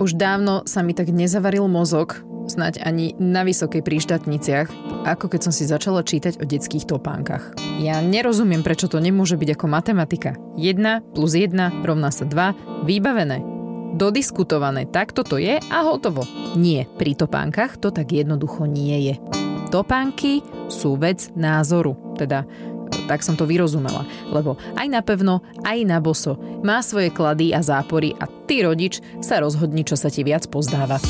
Už dávno sa mi tak nezavaril mozog, snať ani na vysokej príštatniciach, ako keď som si začala čítať o detských topánkach. Ja nerozumiem, prečo to nemôže byť ako matematika. 1 plus 1 rovná sa 2, vybavené. Dodiskutované, tak toto je a hotovo. Nie, pri topánkach to tak jednoducho nie je. Topánky sú vec názoru, teda tak som to vyrozumela. Lebo aj na pevno, aj na boso má svoje klady a zápory a ty rodič sa rozhodni, čo sa ti viac pozdáva.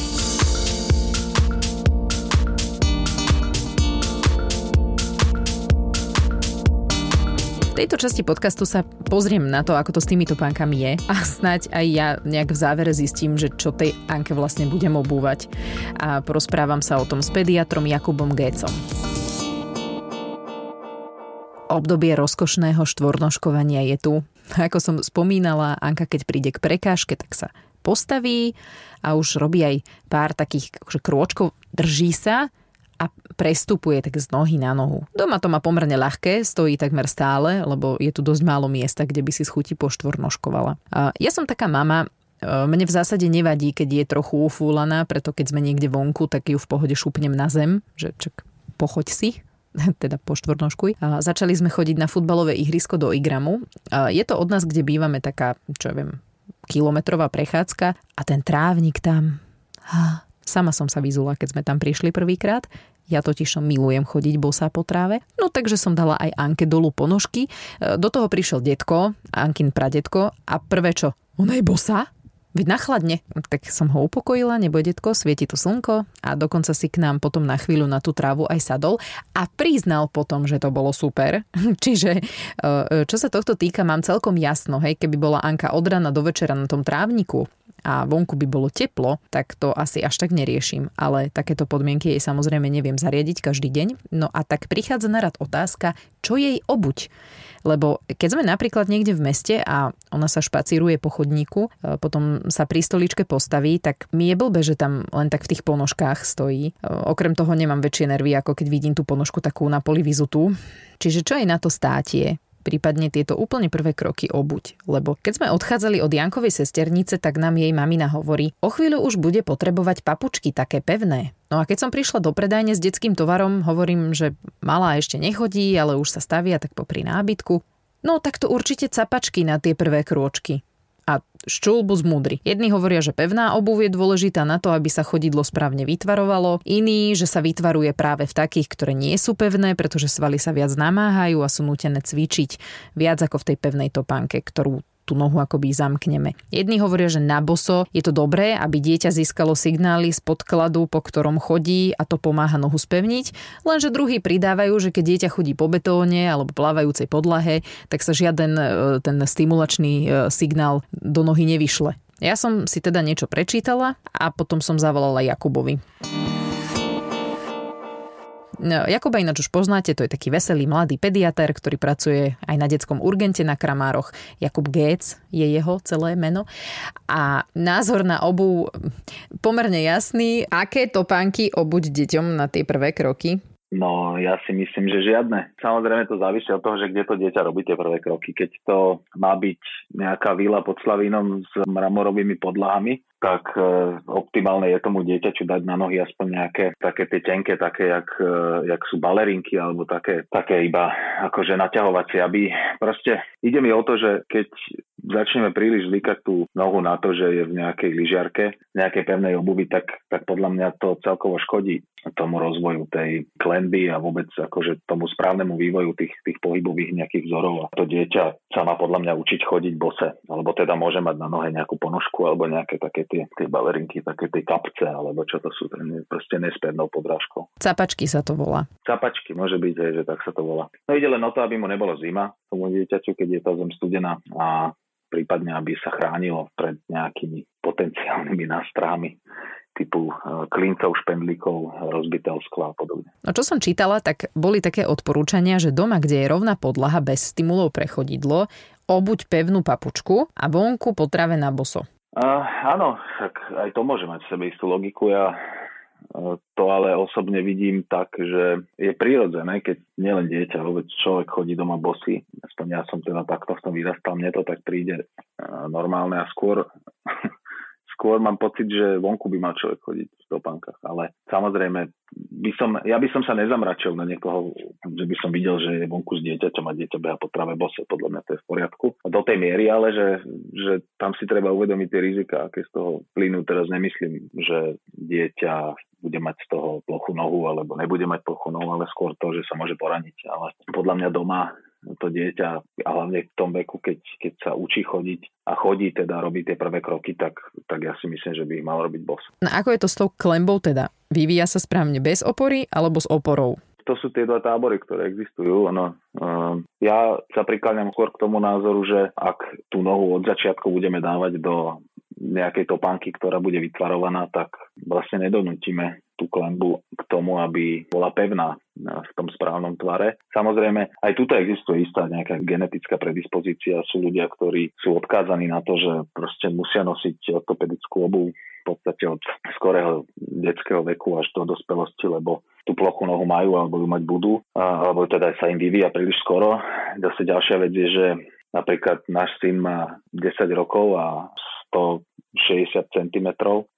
Tejto časti podcastu sa pozriem na to, ako to s týmito pánkami je a snať aj ja nejak v závere zistím, že čo tej Anke vlastne budem obúvať. A porozprávam sa o tom s pediatrom Jakubom Gécom obdobie rozkošného štvornoškovania je tu. Ako som spomínala, Anka keď príde k prekážke, tak sa postaví a už robí aj pár takých akože krôčkov, drží sa a prestupuje tak z nohy na nohu. Doma to má pomerne ľahké, stojí takmer stále, lebo je tu dosť málo miesta, kde by si schutí poštvornoškovala. Ja som taká mama, e, mne v zásade nevadí, keď je trochu ufúlaná, preto keď sme niekde vonku, tak ju v pohode šupnem na zem, že čak pochoď si, teda po štvornožkuj. A začali sme chodiť na futbalové ihrisko do Igramu. Je to od nás, kde bývame taká, čo ja viem, kilometrová prechádzka a ten trávnik tam... Sama som sa vyzula, keď sme tam prišli prvýkrát. Ja totiž som milujem chodiť bosá po tráve. No takže som dala aj Anke dolu ponožky. E, do toho prišiel detko, Ankin pradetko a prvé čo? Ona je bosá? Veď nachladne. Tak som ho upokojila, neboj detko, svieti tu slnko a dokonca si k nám potom na chvíľu na tú trávu aj sadol a priznal potom, že to bolo super. Čiže e, čo sa tohto týka, mám celkom jasno, hej, keby bola Anka od rana do večera na tom trávniku a vonku by bolo teplo, tak to asi až tak neriešim. Ale takéto podmienky jej samozrejme neviem zariadiť každý deň. No a tak prichádza na rad otázka, čo jej obuť. Lebo keď sme napríklad niekde v meste a ona sa špacíruje po chodníku, e, potom sa pri stoličke postaví, tak mi je blbe, že tam len tak v tých ponožkách stojí. E, okrem toho nemám väčšie nervy, ako keď vidím tú ponožku takú na poli vyzutú. Čiže čo je na to státie? Prípadne tieto úplne prvé kroky obuť. Lebo keď sme odchádzali od Jankovej sesternice, tak nám jej mamina hovorí, o chvíľu už bude potrebovať papučky také pevné. No a keď som prišla do predajne s detským tovarom, hovorím, že malá ešte nechodí, ale už sa stavia tak popri nábytku. No tak to určite capačky na tie prvé krôčky a ščulbus mudry. Jedni hovoria, že pevná obuv je dôležitá na to, aby sa chodidlo správne vytvarovalo, iní, že sa vytvaruje práve v takých, ktoré nie sú pevné, pretože svaly sa viac namáhajú a sú nutené cvičiť viac ako v tej pevnej topánke, ktorú tú nohu akoby zamkneme. Jedni hovoria, že na boso je to dobré, aby dieťa získalo signály z podkladu, po ktorom chodí a to pomáha nohu spevniť, lenže druhí pridávajú, že keď dieťa chodí po betóne alebo plávajúcej podlahe, tak sa žiaden e, ten stimulačný e, signál do nohy nevyšle. Ja som si teda niečo prečítala a potom som zavolala Jakubovi. No, Jakuba ináč už poznáte, to je taký veselý mladý pediatér, ktorý pracuje aj na detskom urgente na Kramároch. Jakub Géc je jeho celé meno. A názor na obu pomerne jasný. Aké topánky obuť deťom na tie prvé kroky? No, ja si myslím, že žiadne. Samozrejme to závisí od toho, že kde to dieťa robí tie prvé kroky. Keď to má byť nejaká vila pod Slavínom s mramorovými podlahami, tak e, optimálne je tomu dieťaču dať na nohy aspoň nejaké také tie tenké, také jak, e, jak sú balerinky alebo také, také iba akože naťahovacie, aby proste ide mi o to, že keď začneme príliš zvykať tú nohu na to, že je v nejakej lyžiarke, nejakej pevnej obuvi, tak, tak podľa mňa to celkovo škodí tomu rozvoju tej klenby a vôbec akože tomu správnemu vývoju tých, tých pohybových nejakých vzorov. A to dieťa sa má podľa mňa učiť chodiť bose, alebo teda môže mať na nohe nejakú ponožku alebo nejaké také tie, tie balerinky, také tie kapce, alebo čo to sú, proste nespevnou podrážkou. Capačky sa to volá. Capačky, môže byť, že tak sa to volá. No ide len o to, aby mu nebolo zima tomu dieťaťu, keď je tá zem studená a prípadne aby sa chránilo pred nejakými potenciálnymi nástrahami typu e, klincov, špendlíkov, rozbitého skla a podobne. No čo som čítala, tak boli také odporúčania, že doma, kde je rovná podlaha bez stimulov pre chodidlo, obuď pevnú papučku a vonku potrave na boso. Áno, tak aj to môže mať v sebe istú logiku. Ja to ale osobne vidím tak, že je prirodzené, keď nielen dieťa, vôbec človek chodí doma bosy. Aspoň ja som teda takto v tom vyrastal, mne to tak príde normálne a skôr skôr mám pocit, že vonku by mal človek chodiť v topánkach, ale samozrejme by som, ja by som sa nezamračil na niekoho, že by som videl, že je vonku s dieťaťom a dieťa beha po trave bose, podľa mňa to je v poriadku. Do tej miery ale, že, že tam si treba uvedomiť tie rizika, aké z toho plynú. Teraz nemyslím, že dieťa bude mať z toho plochu nohu alebo nebude mať plochu nohu, ale skôr to, že sa môže poraniť. Ale podľa mňa doma to dieťa a hlavne v tom veku, keď, keď sa učí chodiť a chodí teda robiť tie prvé kroky, tak, tak ja si myslím, že by ich mal robiť bos. No ako je to s tou klembou teda? Vyvíja sa správne bez opory alebo s oporou? To sú tie dva tábory, ktoré existujú. No, ja sa prikláňam skôr k tomu názoru, že ak tú nohu od začiatku budeme dávať do nejakej topánky, ktorá bude vytvarovaná, tak vlastne nedonútime tú klembu k tomu, aby bola pevná v tom správnom tvare. Samozrejme, aj tuto existuje istá nejaká genetická predispozícia. Sú ľudia, ktorí sú odkázaní na to, že proste musia nosiť ortopedickú obu v podstate od skorého detského veku až do dospelosti, lebo tú plochu nohu majú alebo ju mať budú, alebo teda sa im vyvíja príliš skoro. Zase ďalšia vec je, že napríklad náš syn má 10 rokov a 100 60 cm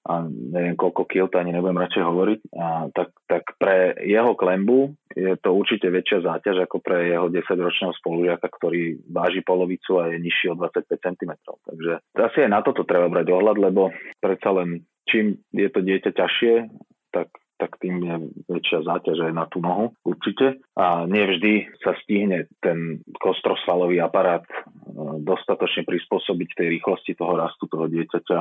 a neviem koľko kil, to ani nebudem radšej hovoriť, a tak, tak pre jeho klembu je to určite väčšia záťaž ako pre jeho 10-ročného spolužiaka, ktorý váži polovicu a je nižší o 25 cm. Takže asi aj na toto treba brať ohľad, lebo predsa len čím je to dieťa ťažšie, tak tak tým je väčšia záťaž aj na tú nohu určite. A nevždy sa stihne ten kostrosvalový aparát dostatočne prispôsobiť tej rýchlosti toho rastu toho dieťaťa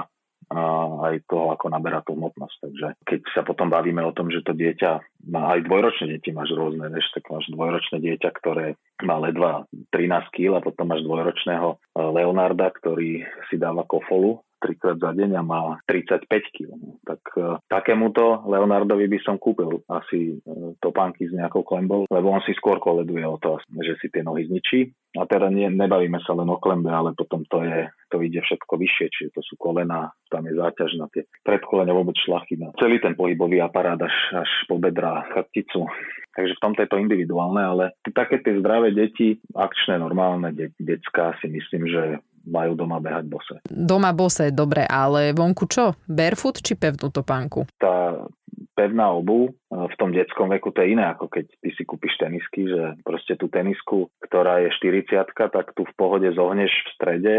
a aj toho, ako naberá tú hmotnosť. Takže keď sa potom bavíme o tom, že to dieťa má aj dvojročné deti, máš rôzne, vieš, tak máš dvojročné dieťa, ktoré má ledva 13 kg a potom máš dvojročného e, Leonarda, ktorý si dáva kofolu trikrát za deň a má 35 kg. Tak uh, takémuto Leonardovi by som kúpil asi uh, topánky s nejakou klembou, lebo on si skôr koleduje o to, že si tie nohy zničí. A teda nie, nebavíme sa len o klembe, ale potom to je, to ide všetko vyššie, čiže to sú kolena, tam je záťaž na tie predkolenia, vôbec šlachy, na celý ten pohybový aparát až, až po bedra, chrbticu. Takže v tomto je to individuálne, ale také tie zdravé deti, akčné, normálne de- detská si myslím, že majú doma behať bose. Doma bose, dobre, ale vonku čo? Barefoot či pevnú topánku? Tá pevná obu v tom detskom veku to je iné, ako keď ty si kúpiš tenisky, že proste tú tenisku, ktorá je 40 tak tu v pohode zohneš v strede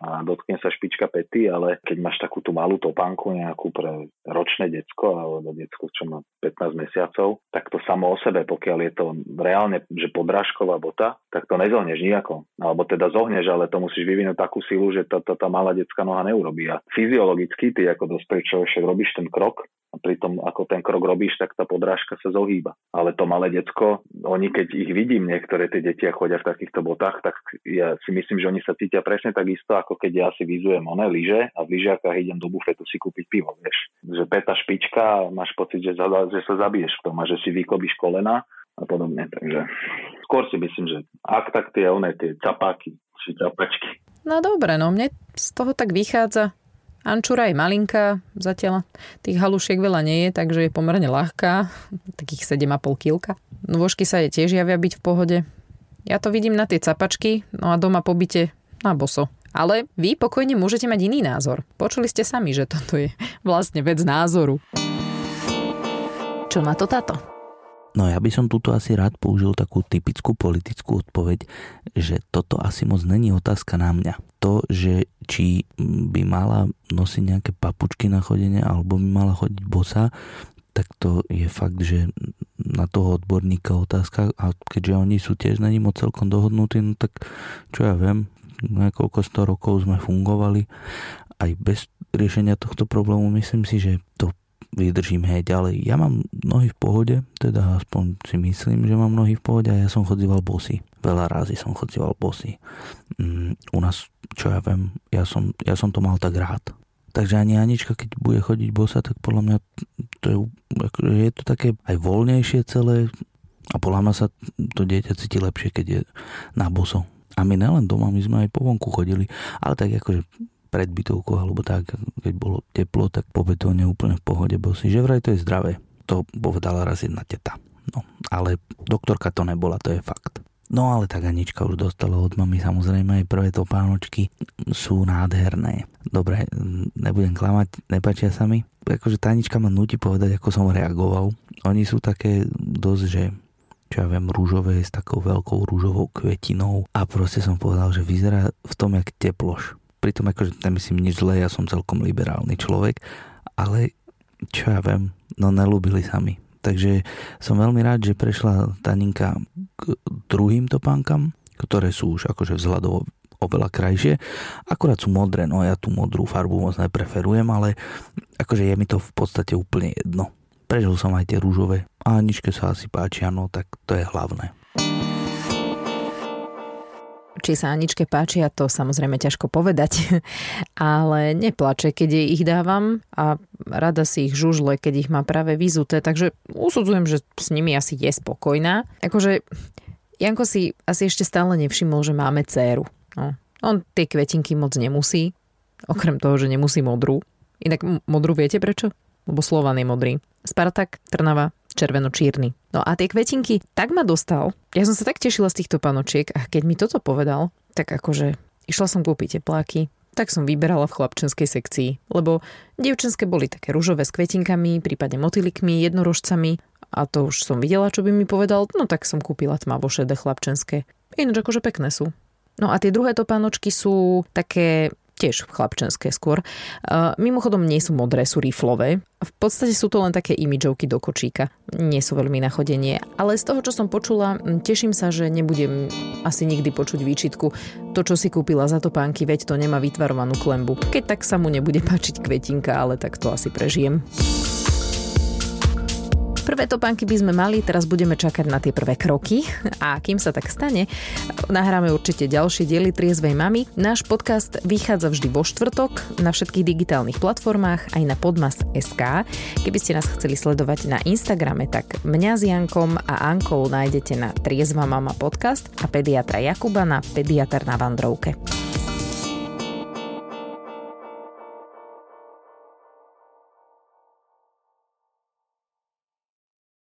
a dotkne sa špička pety, ale keď máš takú tú malú topánku nejakú pre ročné decko alebo decko, čo má 15 mesiacov, tak to samo o sebe, pokiaľ je to reálne, že podrážková bota, tak to nezohneš nejako. Alebo teda zohneš, ale to musíš vyvinúť takú silu, že tá, tá, tá malá detská noha neurobí. A fyziologicky ty ako dospelý človek robíš ten krok a pritom ako ten krok robíš, tak tá podrážka sa zohýba. Ale to malé decko, oni keď ich vidím, niektoré tie deti chodia v takýchto botách, tak ja si myslím, že oni sa cítia presne tak isto, ako keď ja si vyzujem oné lyže a v lyžiakach idem do bufetu si kúpiť pivo, vieš. Že peta špička máš pocit, že, že sa zabiješ v tom a že si vykobíš kolena a podobne. Takže skôr si myslím, že ak tak tie oné, tie capáky či capačky. No dobre, no mne z toho tak vychádza, Ančura je malinká, zatiaľ tých halušiek veľa nie je, takže je pomerne ľahká, takých 7,5 kg. Nôžky sa je tiež javia byť v pohode. Ja to vidím na tie capačky, no a doma pobyte na boso. Ale vy pokojne môžete mať iný názor. Počuli ste sami, že toto je vlastne vec názoru. Čo na to táto? No ja by som tuto asi rád použil takú typickú politickú odpoveď, že toto asi moc není otázka na mňa. To, že či by mala nosiť nejaké papučky na chodenie alebo by mala chodiť bosa, tak to je fakt, že na toho odborníka otázka a keďže oni sú tiež na ním celkom dohodnutí, no tak čo ja viem, niekoľko sto rokov sme fungovali aj bez riešenia tohto problému myslím si, že to vydržím hej ďalej. Ja mám nohy v pohode, teda aspoň si myslím, že mám nohy v pohode a ja som chodíval bosy. Veľa razy som chodíval bosy. Mm, u nás, čo ja viem, ja som, ja som to mal tak rád. Takže ani Anička, keď bude chodiť bosa, tak podľa mňa to je, je to také aj voľnejšie celé a podľa mňa sa to dieťa cíti lepšie, keď je na boso. A my nelen doma, my sme aj po vonku chodili, ale tak akože pred bytovkou alebo tak, keď bolo teplo, tak po betóne úplne v pohode bol si, že vraj to je zdravé. To povedala raz jedna teta. No, ale doktorka to nebola, to je fakt. No ale tak Anička už dostala od mami samozrejme aj prvé topánočky sú nádherné. dobre, nebudem klamať, nepáčia sa mi. Akože tajnička ma nutí povedať, ako som reagoval. Oni sú také dosť, že čo ja viem, rúžové s takou veľkou rúžovou kvetinou a proste som povedal, že vyzerá v tom jak teploš. Pritom akože nemyslím nič zlé, ja som celkom liberálny človek, ale čo ja viem, no nelúbili sa mi. Takže som veľmi rád, že prešla Taninka k druhým topánkam, ktoré sú už akože vzhľadovo oveľa krajšie. Akurát sú modré, no ja tú modrú farbu moc nepreferujem, ale akože je mi to v podstate úplne jedno. Prežil som aj tie rúžové. A Aničke sa asi páčia, no tak to je hlavné. Či sa Aničke páčia, to samozrejme ťažko povedať, ale neplače, keď jej ich dávam a rada si ich žužle, keď ich má práve vyzuté, takže usudzujem, že s nimi asi je spokojná. Akože Janko si asi ešte stále nevšimol, že máme dceru. No, on tie kvetinky moc nemusí, okrem toho, že nemusí modrú. Inak modrú viete prečo? Lebo Slovan je modrý. Spartak, Trnava, červeno-čírny. No a tie kvetinky tak ma dostal. Ja som sa tak tešila z týchto panočiek a keď mi toto povedal, tak akože išla som kúpiť tepláky, tak som vyberala v chlapčenskej sekcii, lebo dievčenské boli také rúžové s kvetinkami, prípadne motylikmi, jednorožcami a to už som videla, čo by mi povedal, no tak som kúpila tmavo šedé chlapčenské. Ináč akože pekné sú. No a tie druhé topánočky sú také tiež chlapčenské skôr. Uh, mimochodom nie sú modré, sú riflové. V podstate sú to len také imidžovky do kočíka. Nie sú veľmi na chodenie. Ale z toho, čo som počula, teším sa, že nebudem asi nikdy počuť výčitku. To, čo si kúpila za topánky, veď to nemá vytvarovanú klembu. Keď tak sa mu nebude páčiť kvetinka, ale tak to asi prežijem. Prvé topánky by sme mali, teraz budeme čakať na tie prvé kroky a kým sa tak stane, nahráme určite ďalšie diely Triezvej mamy. Náš podcast vychádza vždy vo štvrtok na všetkých digitálnych platformách aj na podmas.sk. Keby ste nás chceli sledovať na Instagrame, tak mňa s Jankom a Ankou nájdete na Triezva mama podcast a pediatra Jakuba na pediatr na Vandrovke.